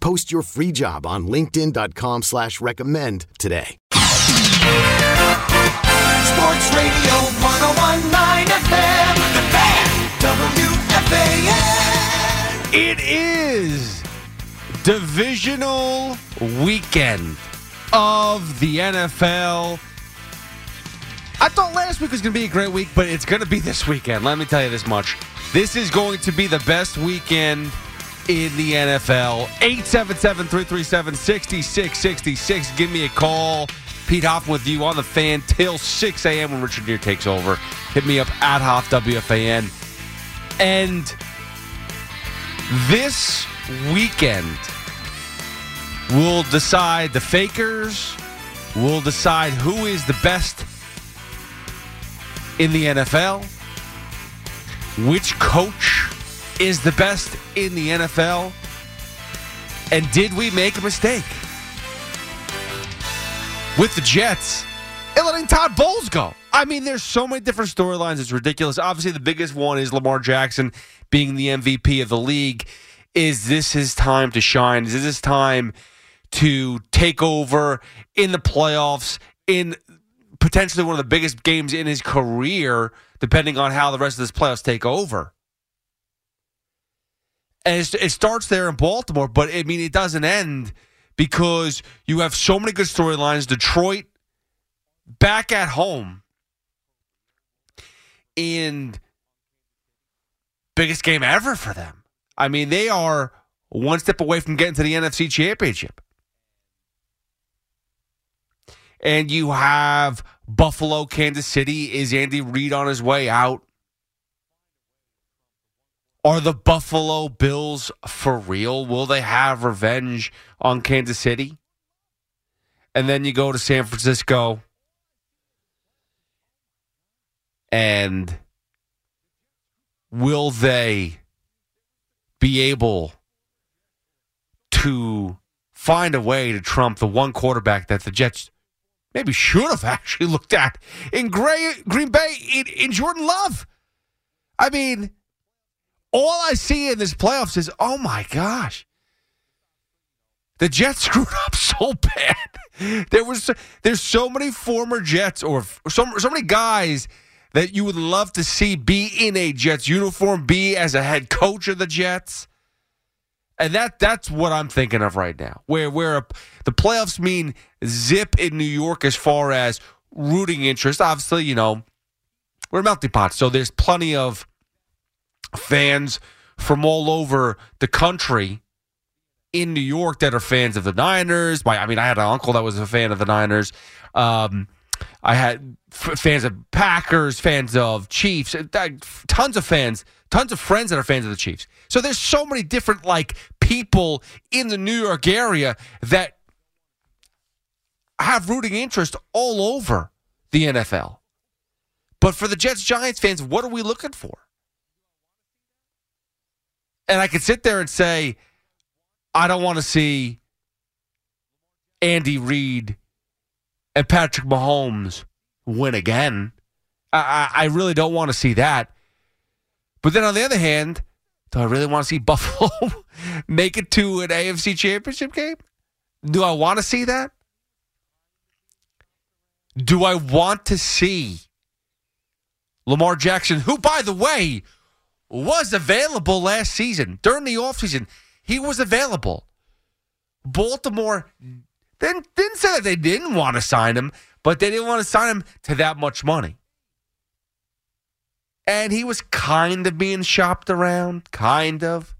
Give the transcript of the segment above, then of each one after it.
Post your free job on linkedin.com slash recommend today. Sports Radio 1019 FM. The Fan. WFAN. It is divisional weekend of the NFL. I thought last week was going to be a great week, but it's going to be this weekend. Let me tell you this much. This is going to be the best weekend in the NFL. 877 337 6666. Give me a call. Pete Hoffman with you on the fan till 6 a.m. when Richard Neer takes over. Hit me up at Hoff WFAN. And this weekend will decide the fakers, will decide who is the best in the NFL, which coach is the best in the NFL, and did we make a mistake with the Jets and letting Todd Bowles go? I mean, there's so many different storylines. It's ridiculous. Obviously, the biggest one is Lamar Jackson being the MVP of the league. Is this his time to shine? Is this his time to take over in the playoffs in potentially one of the biggest games in his career, depending on how the rest of this playoffs take over? And it starts there in Baltimore, but I mean, it doesn't end because you have so many good storylines. Detroit back at home in biggest game ever for them. I mean, they are one step away from getting to the NFC Championship. And you have Buffalo, Kansas City. Is Andy Reid on his way out? Are the Buffalo Bills for real? Will they have revenge on Kansas City? And then you go to San Francisco and will they be able to find a way to trump the one quarterback that the Jets maybe should have actually looked at in Gray, Green Bay in, in Jordan Love? I mean, all I see in this playoffs is, oh my gosh, the Jets screwed up so bad. There was there's so many former Jets or so so many guys that you would love to see be in a Jets uniform, be as a head coach of the Jets. And that that's what I'm thinking of right now. Where where the playoffs mean zip in New York as far as rooting interest. Obviously, you know, we're a melting pot, so there's plenty of fans from all over the country in New York that are fans of the Niners. My, I mean, I had an uncle that was a fan of the Niners. Um, I had f- fans of Packers, fans of Chiefs, uh, tons of fans, tons of friends that are fans of the Chiefs. So there's so many different like people in the New York area that have rooting interest all over the NFL. But for the Jets Giants fans, what are we looking for? And I could sit there and say, I don't want to see Andy Reid and Patrick Mahomes win again. I, I, I really don't want to see that. But then on the other hand, do I really want to see Buffalo make it to an AFC championship game? Do I want to see that? Do I want to see Lamar Jackson, who, by the way, was available last season during the offseason? He was available. Baltimore didn't, didn't say that they didn't want to sign him, but they didn't want to sign him to that much money. And he was kind of being shopped around, kind of.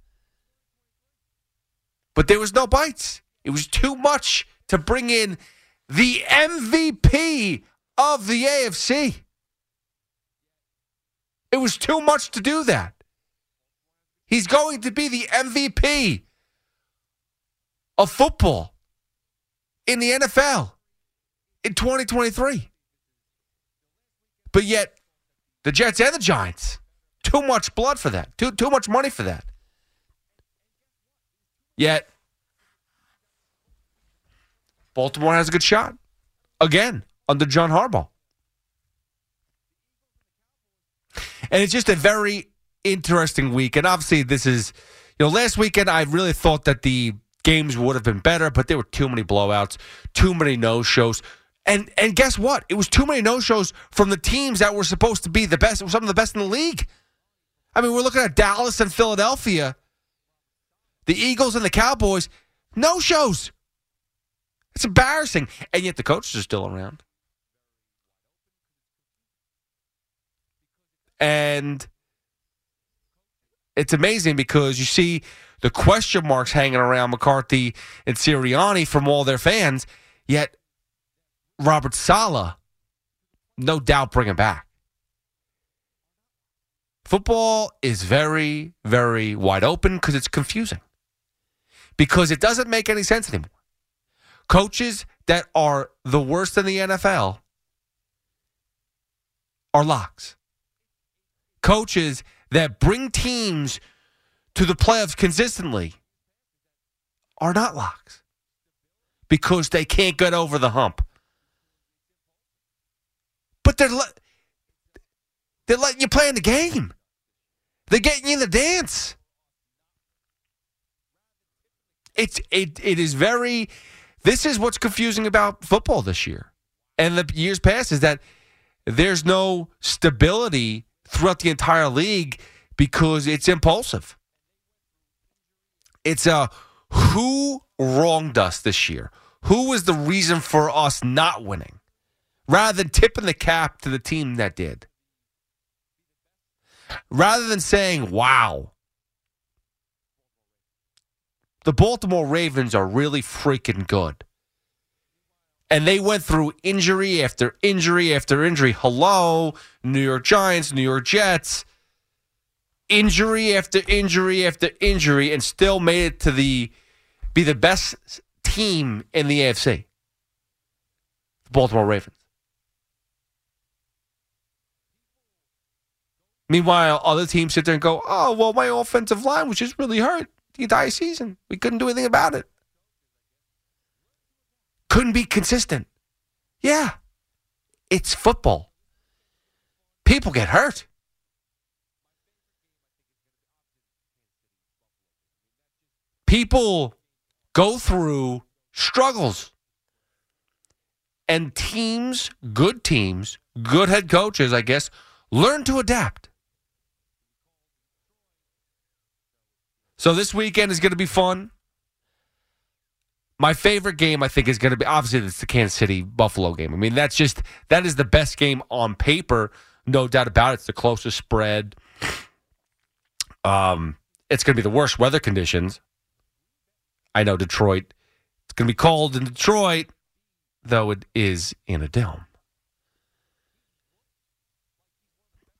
But there was no bites. It was too much to bring in the MVP of the AFC. It was too much to do that. He's going to be the MVP of football in the NFL in 2023. But yet, the Jets and the Giants, too much blood for that, too, too much money for that. Yet, Baltimore has a good shot again under John Harbaugh. And it's just a very interesting week. And obviously, this is, you know, last weekend I really thought that the games would have been better, but there were too many blowouts, too many no shows. And and guess what? It was too many no shows from the teams that were supposed to be the best, some of the best in the league. I mean, we're looking at Dallas and Philadelphia, the Eagles and the Cowboys, no shows. It's embarrassing. And yet the coaches are still around. And it's amazing because you see the question marks hanging around McCarthy and Sirianni from all their fans, yet Robert Saleh, no doubt, bring him back. Football is very, very wide open because it's confusing. Because it doesn't make any sense anymore. Coaches that are the worst in the NFL are locks. Coaches that bring teams to the playoffs consistently are not locks because they can't get over the hump. But they're le- they're letting you play in the game. They're getting you in the dance. It's it it is very. This is what's confusing about football this year, and the years past is that there's no stability throughout the entire league because it's impulsive. It's a who wronged us this year? Who was the reason for us not winning? Rather than tipping the cap to the team that did. Rather than saying, wow, the Baltimore Ravens are really freaking good. And they went through injury after injury after injury. Hello, New York Giants, New York Jets. Injury after injury after injury, and still made it to the be the best team in the AFC. The Baltimore Ravens. Meanwhile, other teams sit there and go, "Oh, well, my offensive line was just really hurt the entire season. We couldn't do anything about it." Couldn't be consistent. Yeah, it's football. People get hurt. People go through struggles. And teams, good teams, good head coaches, I guess, learn to adapt. So this weekend is going to be fun. My favorite game, I think, is going to be obviously it's the Kansas City Buffalo game. I mean, that's just that is the best game on paper, no doubt about it. It's the closest spread. Um, it's going to be the worst weather conditions. I know Detroit. It's going to be cold in Detroit, though it is in a dome.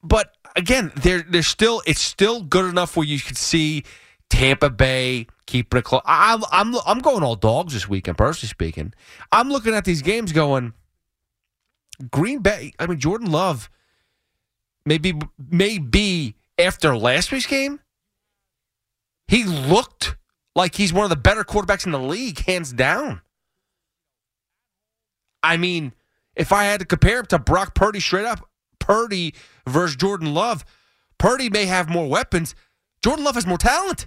But again, there there's still it's still good enough where you can see Tampa Bay keeping it close. I'm I'm I'm going all dogs this weekend, personally speaking. I'm looking at these games going. Green Bay. I mean, Jordan Love. Maybe maybe after last week's game, he looked like he's one of the better quarterbacks in the league, hands down. I mean, if I had to compare him to Brock Purdy straight up, Purdy versus Jordan Love, Purdy may have more weapons. Jordan Love has more talent.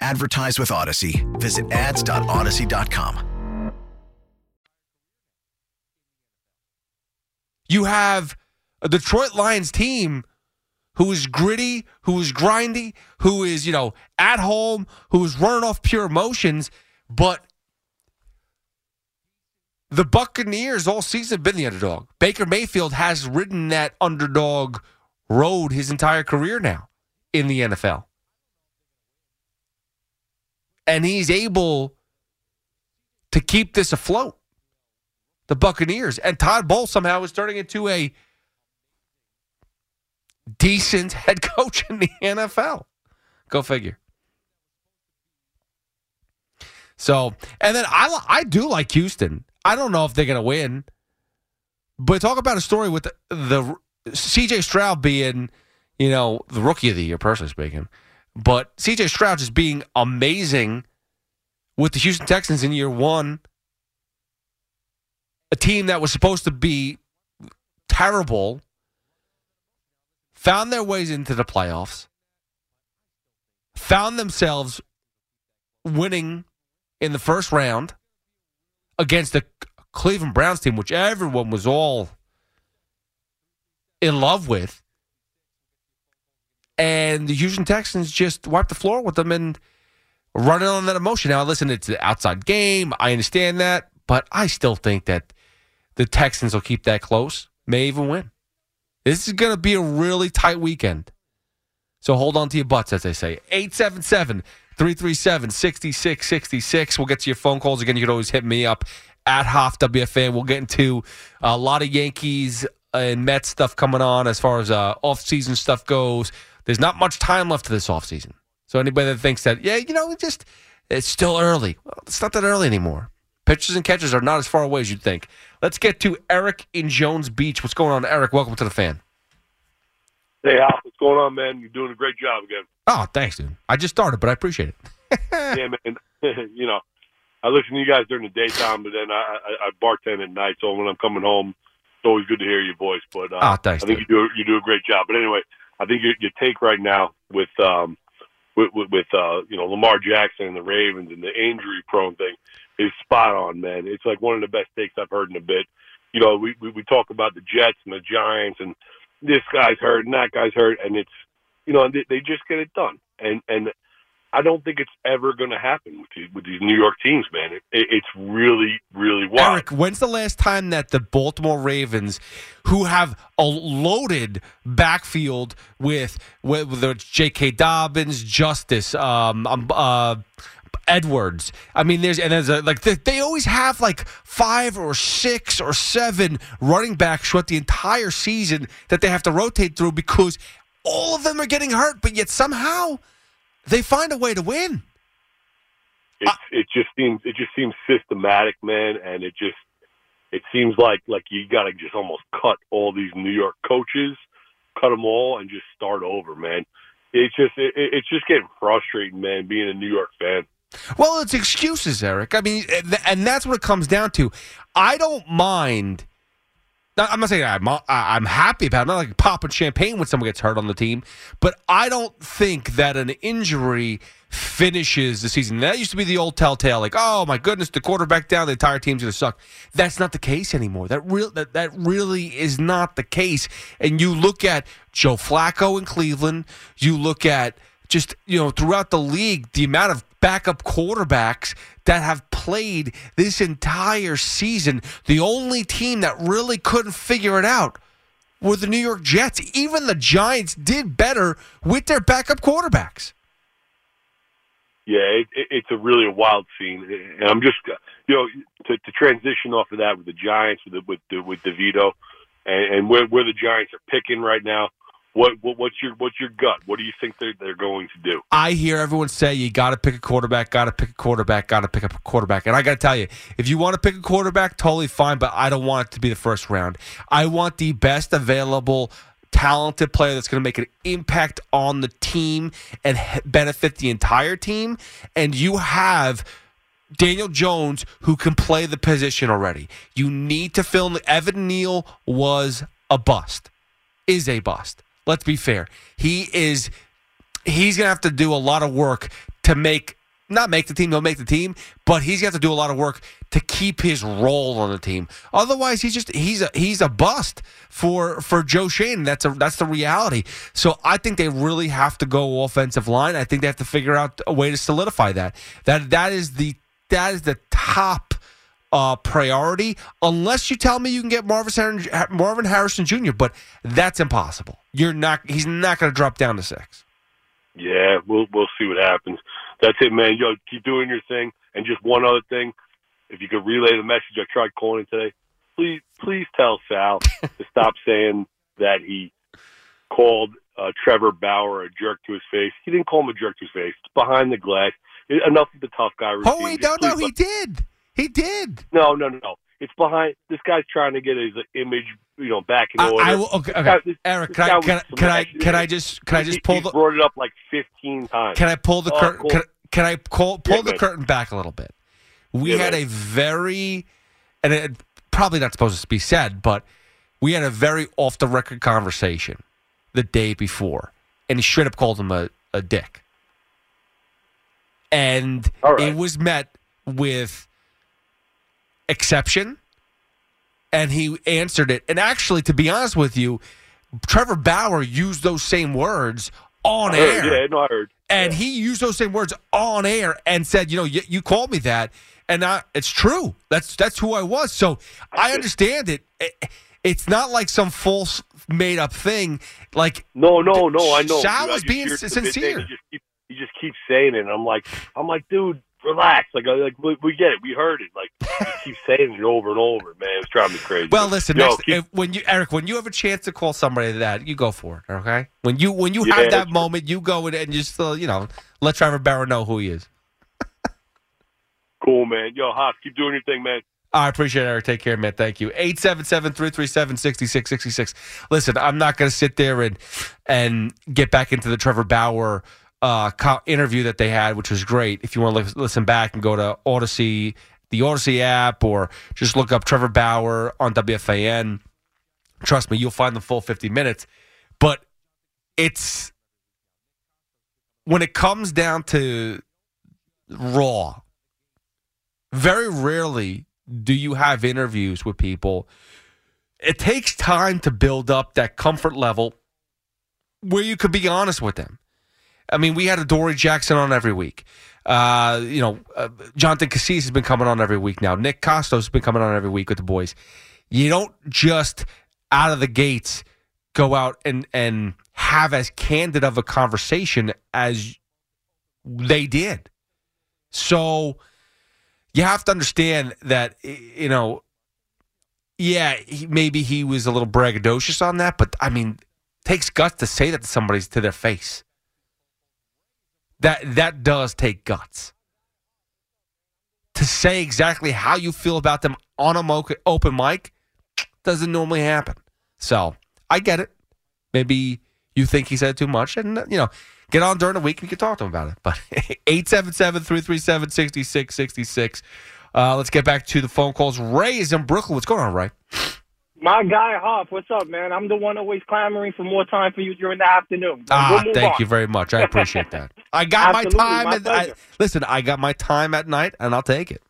Advertise with Odyssey. Visit ads.odyssey.com. You have a Detroit Lions team who is gritty, who is grindy, who is, you know, at home, who is running off pure emotions, but the Buccaneers all season have been the underdog. Baker Mayfield has ridden that underdog road his entire career now in the NFL. And he's able to keep this afloat. The Buccaneers. And Todd Bowles somehow is turning into a decent head coach in the NFL. Go figure. So, and then I I do like Houston. I don't know if they're going to win, but talk about a story with the, the CJ Stroud being, you know, the rookie of the year, personally speaking, but CJ Stroud just being amazing with the Houston Texans in year one, a team that was supposed to be terrible, found their ways into the playoffs, found themselves winning in the first round against the Cleveland Browns team, which everyone was all in love with. And the Houston Texans just wiped the floor with them and running on that emotion. Now, listen, it's an outside game. I understand that. But I still think that the Texans will keep that close, may even win. This is going to be a really tight weekend. So hold on to your butts, as they say. 877 337 6666. We'll get to your phone calls again. You can always hit me up at Hoff WFA. We'll get into a lot of Yankees and Mets stuff coming on as far as uh, off-season stuff goes. There's not much time left to this off-season. So anybody that thinks that, yeah, you know, just it's still early. Well, it's not that early anymore. Pitchers and catchers are not as far away as you'd think. Let's get to Eric in Jones Beach. What's going on, Eric? Welcome to the fan. Hey, Al, what's going on, man? You're doing a great job again. Oh, thanks, dude. I just started, but I appreciate it. yeah, man. you know, I listen to you guys during the daytime, but then I, I, I bartend at night. So when I'm coming home, it's always good to hear your voice. But uh, Oh, thanks, I think dude. you do you do a great job. But anyway, I think your, your take right now with um with with, with uh you know Lamar Jackson and the Ravens and the injury prone thing is spot on, man. It's like one of the best takes I've heard in a bit. You know, we we, we talk about the Jets and the Giants and this guy's hurt and that guy's hurt, and it's you know they, they just get it done. And and I don't think it's ever going to happen with these, with these New York teams, man. It, it, it's really really wild. Eric, when's the last time that the Baltimore Ravens, who have a loaded backfield with whether it's J.K. Dobbins, Justice, um, um, uh, Edwards. I mean, there's and there's a, like they, they always have like five or six or seven running backs throughout the entire season that they have to rotate through because all of them are getting hurt, but yet somehow they find a way to win. It's, it just seems it just seems systematic, man, and it just it seems like like you got to just almost cut all these New York coaches, cut them all, and just start over, man. It's just it, it's just getting frustrating, man, being a New York fan. Well, it's excuses, Eric. I mean, and- and that's what it comes down to. I don't mind I'm not saying I'm uh, I'm happy about. It. I'm not like popping champagne when someone gets hurt on the team, but I don't think that an injury finishes the season. That used to be the old telltale, like, oh my goodness, the quarterback down, the entire team's going to suck. That's not the case anymore. That real that that really is not the case. And you look at Joe Flacco in Cleveland. You look at just you know throughout the league the amount of backup quarterbacks that have played this entire season. The only team that really couldn't figure it out were the New York Jets. Even the Giants did better with their backup quarterbacks. Yeah, it, it, it's a really a wild scene, and I'm just you know to, to transition off of that with the Giants with the, with the, with DeVito, and, and where where the Giants are picking right now. What, what what's your what's your gut? What do you think they're they're going to do? I hear everyone say you got to pick a quarterback, got to pick a quarterback, got to pick up a quarterback. And I got to tell you, if you want to pick a quarterback, totally fine, but I don't want it to be the first round. I want the best available talented player that's going to make an impact on the team and benefit the entire team. And you have Daniel Jones who can play the position already. You need to fill in. Evan Neal was a bust, is a bust. Let's be fair. He is. He's going to have to do a lot of work to make not make the team, he'll make the team, but he's got to do a lot of work to keep his role on the team. Otherwise, he's just he's a he's a bust for for Joe Schoen. That's a that's the reality. So I think they really have to go offensive line. I think they have to figure out a way to solidify that. That that is the that is the top uh, priority. Unless you tell me you can get Marvin Harrison, Marvin Harrison Jr., but that's impossible. You're not. He's not going to drop down to six. Yeah, we'll we'll see what happens. That's it, man. Yo, keep doing your thing. And just one other thing, if you could relay the message I tried calling today, please please tell Sal to stop saying that he called uh, Trevor Bauer a jerk to his face. He didn't call him a jerk to his face. It's behind the glass. It, enough of the tough guy routine. Oh wait, no, no, he did. He did. no, no, no. It's behind. This guy's trying to get his image, you know, back in order. I will, okay, okay. guy- this- Eric, this can I can, I- can I can I just can I just pull he's the brought it up like fifteen times. can I pull the Oh, curtain cool. can, can I pull pull Yeah, the man. curtain back a little bit? We had a very and it probably not supposed to be said, but we had a very off the record conversation the day before, and he straight up called him a, a dick, and right. it was met with exception and he answered it. And actually, to be honest with you, Trevor Bauer used those same words on heard, air. Yeah, no, I heard. And he used those same words on air and said, you know, you, you called me that. And I, it's true. That's that's who I was. So I understand it. it. It's not like some false made up thing. Like No, no, no. I know. Sal. I was being hear it the bit sincere. You just, keep, he just keeps saying it, and I'm like, I'm like, dude, relax. Like, I, like we, we get it. We heard it. Like, he keeps saying it over and over. Man, it's driving me crazy. Well, listen, Yo, next, keep- if, when you Eric, when you have a chance to call somebody that, you go for it. Okay. When you when you Yeah, have that moment, you go and, and just uh, you know let Trevor Bauer know who he is. cool, man. Yo, Haas, keep doing your thing, man. I appreciate it, Eric. Take care, man. Thank you. 877-337-6666. Listen, I'm not going to sit there and and get back into the Trevor Bauer uh, co- interview that they had, which was great. If you want to listen back and go to Odyssey, the Odyssey app, or just look up Trevor Bauer on WFAN, trust me, you'll find the full 50 minutes. But it's when it comes down to raw, very rarely do you have interviews with people. It takes time to build up that comfort level where you could be honest with them. I mean, we had a Dory Jackson on every week. Uh, you know, uh, Jonathan Cassis has been coming on every week now. Nick Kostos has been coming on every week with the boys. You don't just out of the gates go out and and have as candid of a conversation as they did. So you have to understand that you know yeah he, maybe he was a little braggadocious on that but i mean takes guts to say that to somebody's to their face that that does take guts. To say exactly how you feel about them on a open mic doesn't normally happen. So i get it. Maybe you think he said too much and you know get on during the week and you can talk to him about it. But 877-337-6666 uh, let's get back to the phone calls. Ray is in brooklyn. What's going on ray My guy Hoff, what's up, man? I'm the one always clamoring for more time for you during the afternoon. Ah, We'll thank on. you very much. I appreciate that. I got my time. my at, I, listen, I got my time at night, and I'll take it.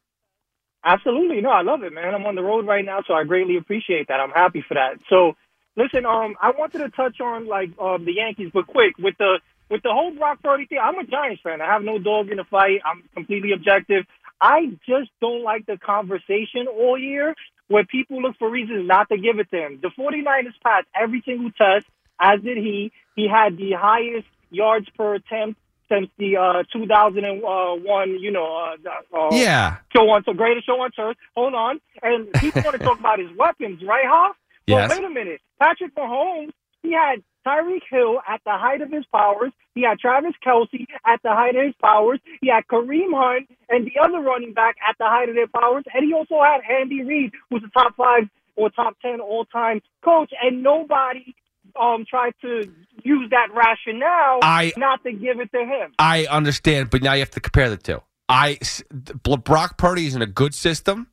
Absolutely. No, I love it, man. I'm on the road right now, so I greatly appreciate that. I'm happy for that. So, listen, um, I wanted to touch on like um the Yankees, but quick with the with the whole Brock Purdy thing. I'm a Giants fan. I have no dog in the fight. I'm completely objective. I just don't like the conversation all year where people look for reasons not to give it to him. The 49ers passed every single test, as did he. He had the highest yards per attempt since the uh, 2001, you know, uh, uh, Yeah. show on so greatest show on turf. Hold on, and people want to talk about his weapons, right, Hoff? Well, Yes. wait a minute. Patrick Mahomes, he had Tyreek Hill at the height of his powers. He had Travis Kelce at the height of his powers. He had Kareem Hunt and the other running back at the height of their powers, and he also had Andy Reid, who's a top five or top ten all time coach, and nobody um tried to use that rationale I- not to give it to him. I understand, but now you have to compare the two. I Brock Purdy is in a good system.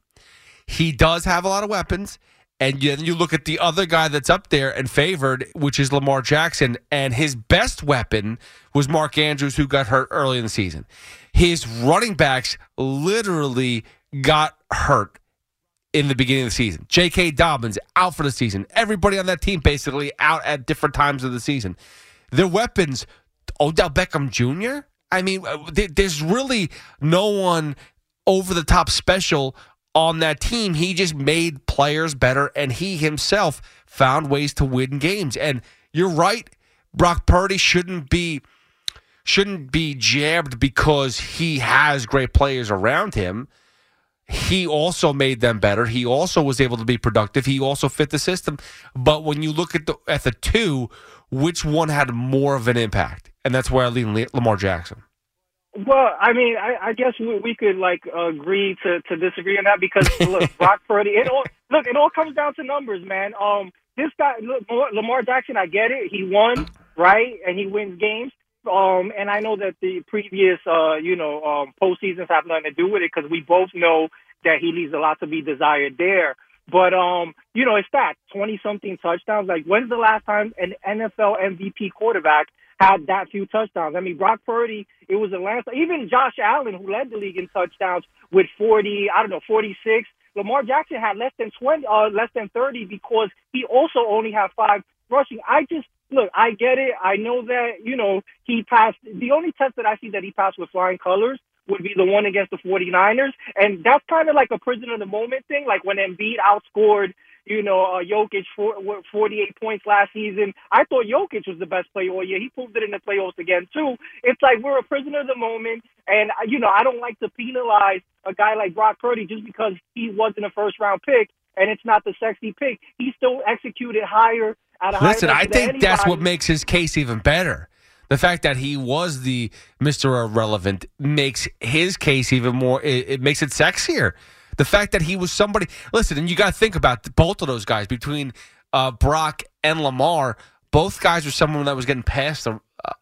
He does have a lot of weapons, and then you look at the other guy that's up there and favored, which is Lamar Jackson, and his best weapon was Mark Andrews, who got hurt early in the season. His running backs literally got hurt in the beginning of the season. J.K. Dobbins out for the season. Everybody on that team basically out at different times of the season. Their weapons, Odell Beckham Jr. I mean, uh, there's really no one over the top special on that team. He just made players better, and he himself found ways to win games. And you're right, Brock Purdy shouldn't be shouldn't be jabbed because he has great players around him he also made them better. He also was able to be productive. He also fit the system. But when you look at the at the two, which one had more of an impact? And that's where I lean Lamar Jackson. Well, I mean, I, I guess we, we could like agree to, to disagree on that because look, Brock Purdy. It all look, it all comes down to numbers, man. Um, this guy, look, Lamar Jackson, I get it. He won, right, and he wins games. Um, and I know that the previous, uh, you know, um, postseasons have nothing to do with it because we both know that he leaves a lot to be desired there. But um, you know, it's that twenty something touchdowns. Like, when's the last time an NFL MVP quarterback had that few touchdowns? I mean, Brock Purdy, it was the last. Even Josh Allen, who led the league in touchdowns with forty, I don't know, forty six. Lamar Jackson had less than twenty, uh, less than thirty because he also only had five rushing. I just look, I get it. I know that you know he passed. The only test that I see that he passed with flying colors would be the one against the 49ers. And that's kind of like a prison of the moment thing. Like when Embiid outscored, you know, uh, Jokic for, 48 points last season. I thought Jokic was the best player all year. He proved it in the playoffs again, too. It's like we're a prisoner of the moment. And, uh, you know, I don't like to penalize a guy like Brock Purdy just because he wasn't a first round pick and it's not the sexy pick. He still executed higher at a Listen, higher I think that's what makes his case even better. The fact that he was the Mr. Irrelevant makes his case even more, it, it makes it sexier. The fact that he was somebody, listen, and you got to think about both of those guys between uh, Brock and Lamar. Both guys were someone that was getting passed, uh,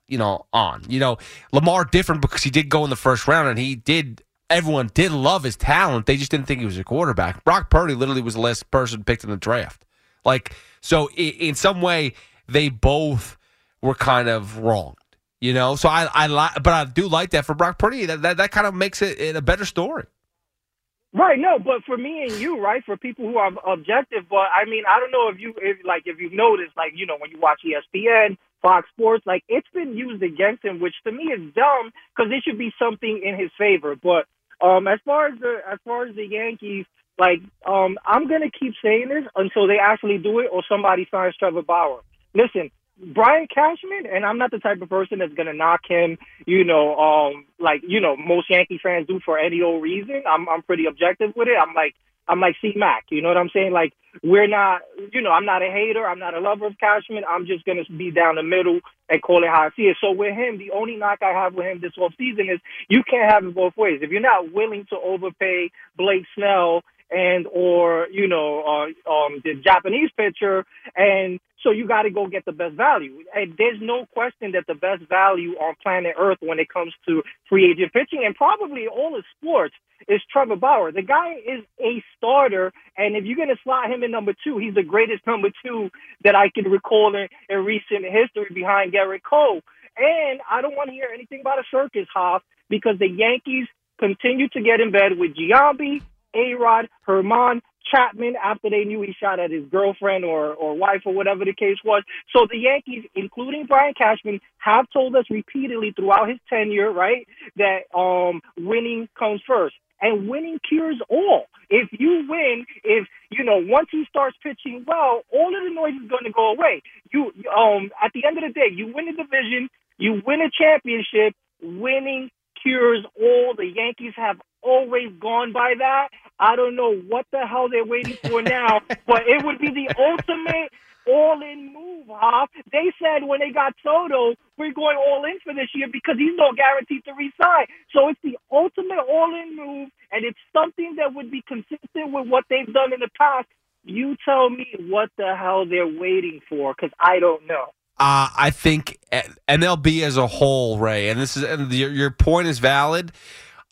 you know, on. You know, Lamar different because he did go in the first round and he did. Everyone did love his talent. They just didn't think he was a quarterback. Brock Purdy literally was the last person picked in the draft. Like, so in some way, they both were kind of wronged. You know, so I, I like, but I do like that for Brock Purdy. That that, that kind of makes it, it a better story. Right, no, but for me and you, right, for people who are objective, but I mean, I don't know if you, if like, if you've noticed, like, you know, when you watch ESPN, Fox Sports, like, it's been used against him, which to me is dumb because it should be something in his favor. But um, as far as the, as far as the Yankees, like, um, I'm gonna keep saying this until they actually do it or somebody signs Trevor Bauer. Listen, Brian Cashman, and I'm not the type of person that's gonna knock him, you know, um, like you know most Yankee fans do for any old reason. I'm I'm pretty objective with it. I'm like I'm like C Mac, you know what I'm saying? Like we're not, you know, I'm not a hater. I'm not a lover of Cashman. I'm just gonna be down the middle and call it how I see it. So with him, the only knock I have with him this off season is you can't have it both ways. If you're not willing to overpay Blake Snell and or you know uh, um the Japanese pitcher and So you got to go get the best value. And there's no question that the best value on planet Earth when it comes to free agent pitching and probably all of sports is Trevor Bauer. The guy is a starter, and if you're going to slot him in number two, he's the greatest number two that I can recall in, in recent history behind Gerrit Cole. And I don't want to hear anything about a circus, Hoff, because the Yankees continue to get in bed with Giambi, A-Rod, Germán, Chapman after they knew he shot at his girlfriend or, or wife or whatever the case was. So the Yankees, including Brian Cashman, have told us repeatedly throughout his tenure, right, that um, winning comes first. And winning cures all. If you win, if you know, once he starts pitching well, all of the noise is going to go away. You, um, at the end of the day, you win the division, you win a championship. Winning cures all. The Yankees have always gone by that. I don't know what the hell they're waiting for now, but it would be the ultimate all-in move, Hoff. They said when they got Soto, we're going all in for this year because he's not guaranteed to resign. So it's the ultimate all-in move, and it's something that would be consistent with what they've done in the past. You tell me what the hell they're waiting for, because I don't know. Uh, I think MLB as a whole, Ray, and this is and your, your point is valid.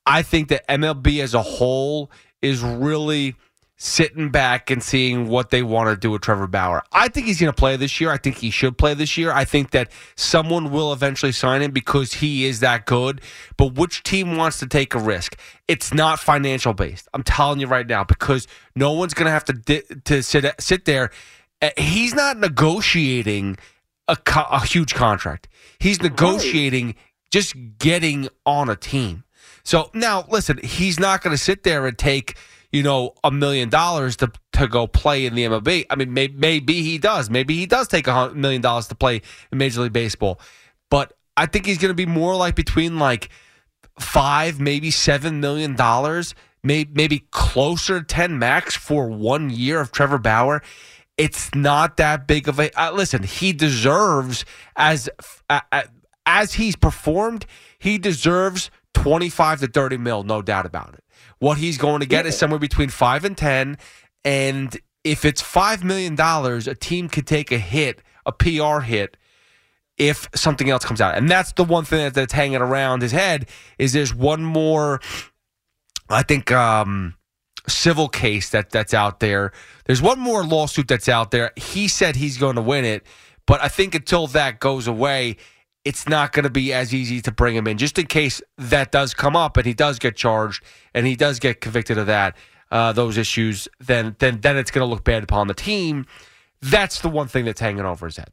I think that MLB as a whole is really sitting back and seeing what they want to do with Trevor Bauer. I think he's going to play this year. I think he should play this year. I think that someone will eventually sign him because he is that good. But which team wants to take a risk? It's not financial based. I'm telling you right now because no one's going to have to di- to sit sit there. Uh, He's not negotiating a, co- a huge contract. He's negotiating just getting on a team. So now, listen, he's not going to sit there and take you know a million dollars to to go play in the MLB. I mean, may, maybe he does. Maybe he does take a million dollars to play in Major League Baseball. But I think he's going to be more like between like five, maybe seven million dollars, maybe maybe closer to ten max for one year of Trevor Bauer. It's not that big of a uh, listen. He deserves as uh, as he's performed, he deserves twenty five to thirty mil, no doubt about it. What he's going to get is somewhere between five and ten, and if it's five million dollars, a team could take a hit, a PR hit, if something else comes out. And that's the one thing that's hanging around his head is there's one more, I think, um, civil case that that's out there. There's one more lawsuit that's out there. He said he's going to win it, but I think until that goes away, it's not going to be as easy to bring him in. Just in case that does come up and he does get charged and he does get convicted of that, uh, those issues, then then then it's going to look bad upon the team. That's the one thing that's hanging over his head.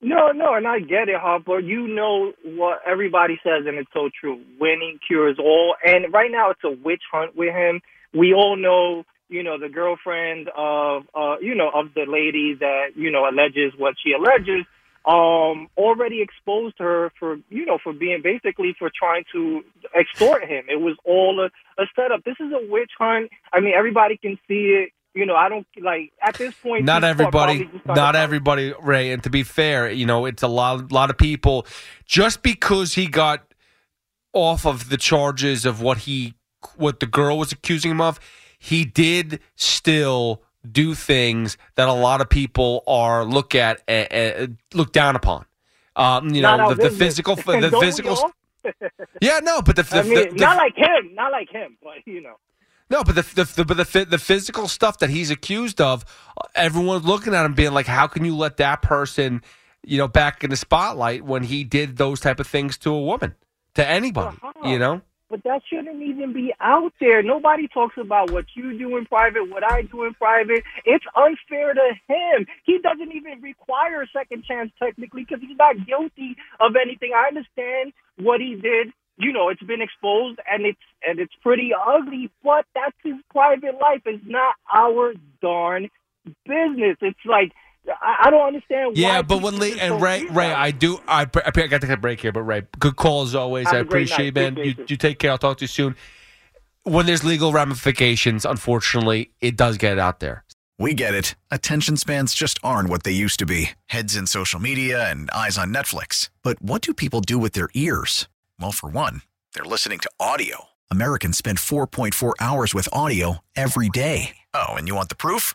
No, no, and I get it, Harper. You know what everybody says, and it's so true. Winning cures all. And right now, it's a witch hunt with him. We all know, you know, the girlfriend of, uh, you know, of the lady that you know alleges what she alleges. Um, already exposed her for, you know, for being basically for trying to extort him. It was all a, a setup. This is a witch hunt. I mean, everybody can see it. You know, I don't like at this point. not everybody probably just starting not everybody ray and to be fair you know it's a lot lot of people just because he got off of the charges of what he what the girl was accusing him of he did still do things that a lot of people are look at uh, look down upon um you Not know the, the physical the And don't we physical yeah no but the, the, I mean, the- not like him, not like him, but you know. no, but the the the, but the the physical stuff that he's accused of, everyone's looking at him being like, how can you let that person, you know, back in the spotlight when he did those type of things to a woman, to anybody, Uh-huh. you know? But that shouldn't even be out there. Nobody talks about what you do in private, what I do in private. It's unfair to him. He doesn't even require a second chance technically because he's not guilty of anything. I understand what he did. You know, it's been exposed and it's and it's pretty ugly, but that's his private life. It's not our darn business. It's like I, I don't understand. Yeah, why but when people Lee and don't Ray, Ray. I do. I, I got to take a break here, but Ray, good call as always. Have I a great appreciate, night. man. You, Appreciate it. you take care. I'll talk to you soon. When there's legal ramifications, unfortunately, it does get out there. We get it. Attention spans just aren't what they used to be heads in social media and eyes on Netflix. But what do people do with their ears? Well, for one, they're listening to audio. Americans spend 4.4 hours with audio every day. Oh, and you want the proof?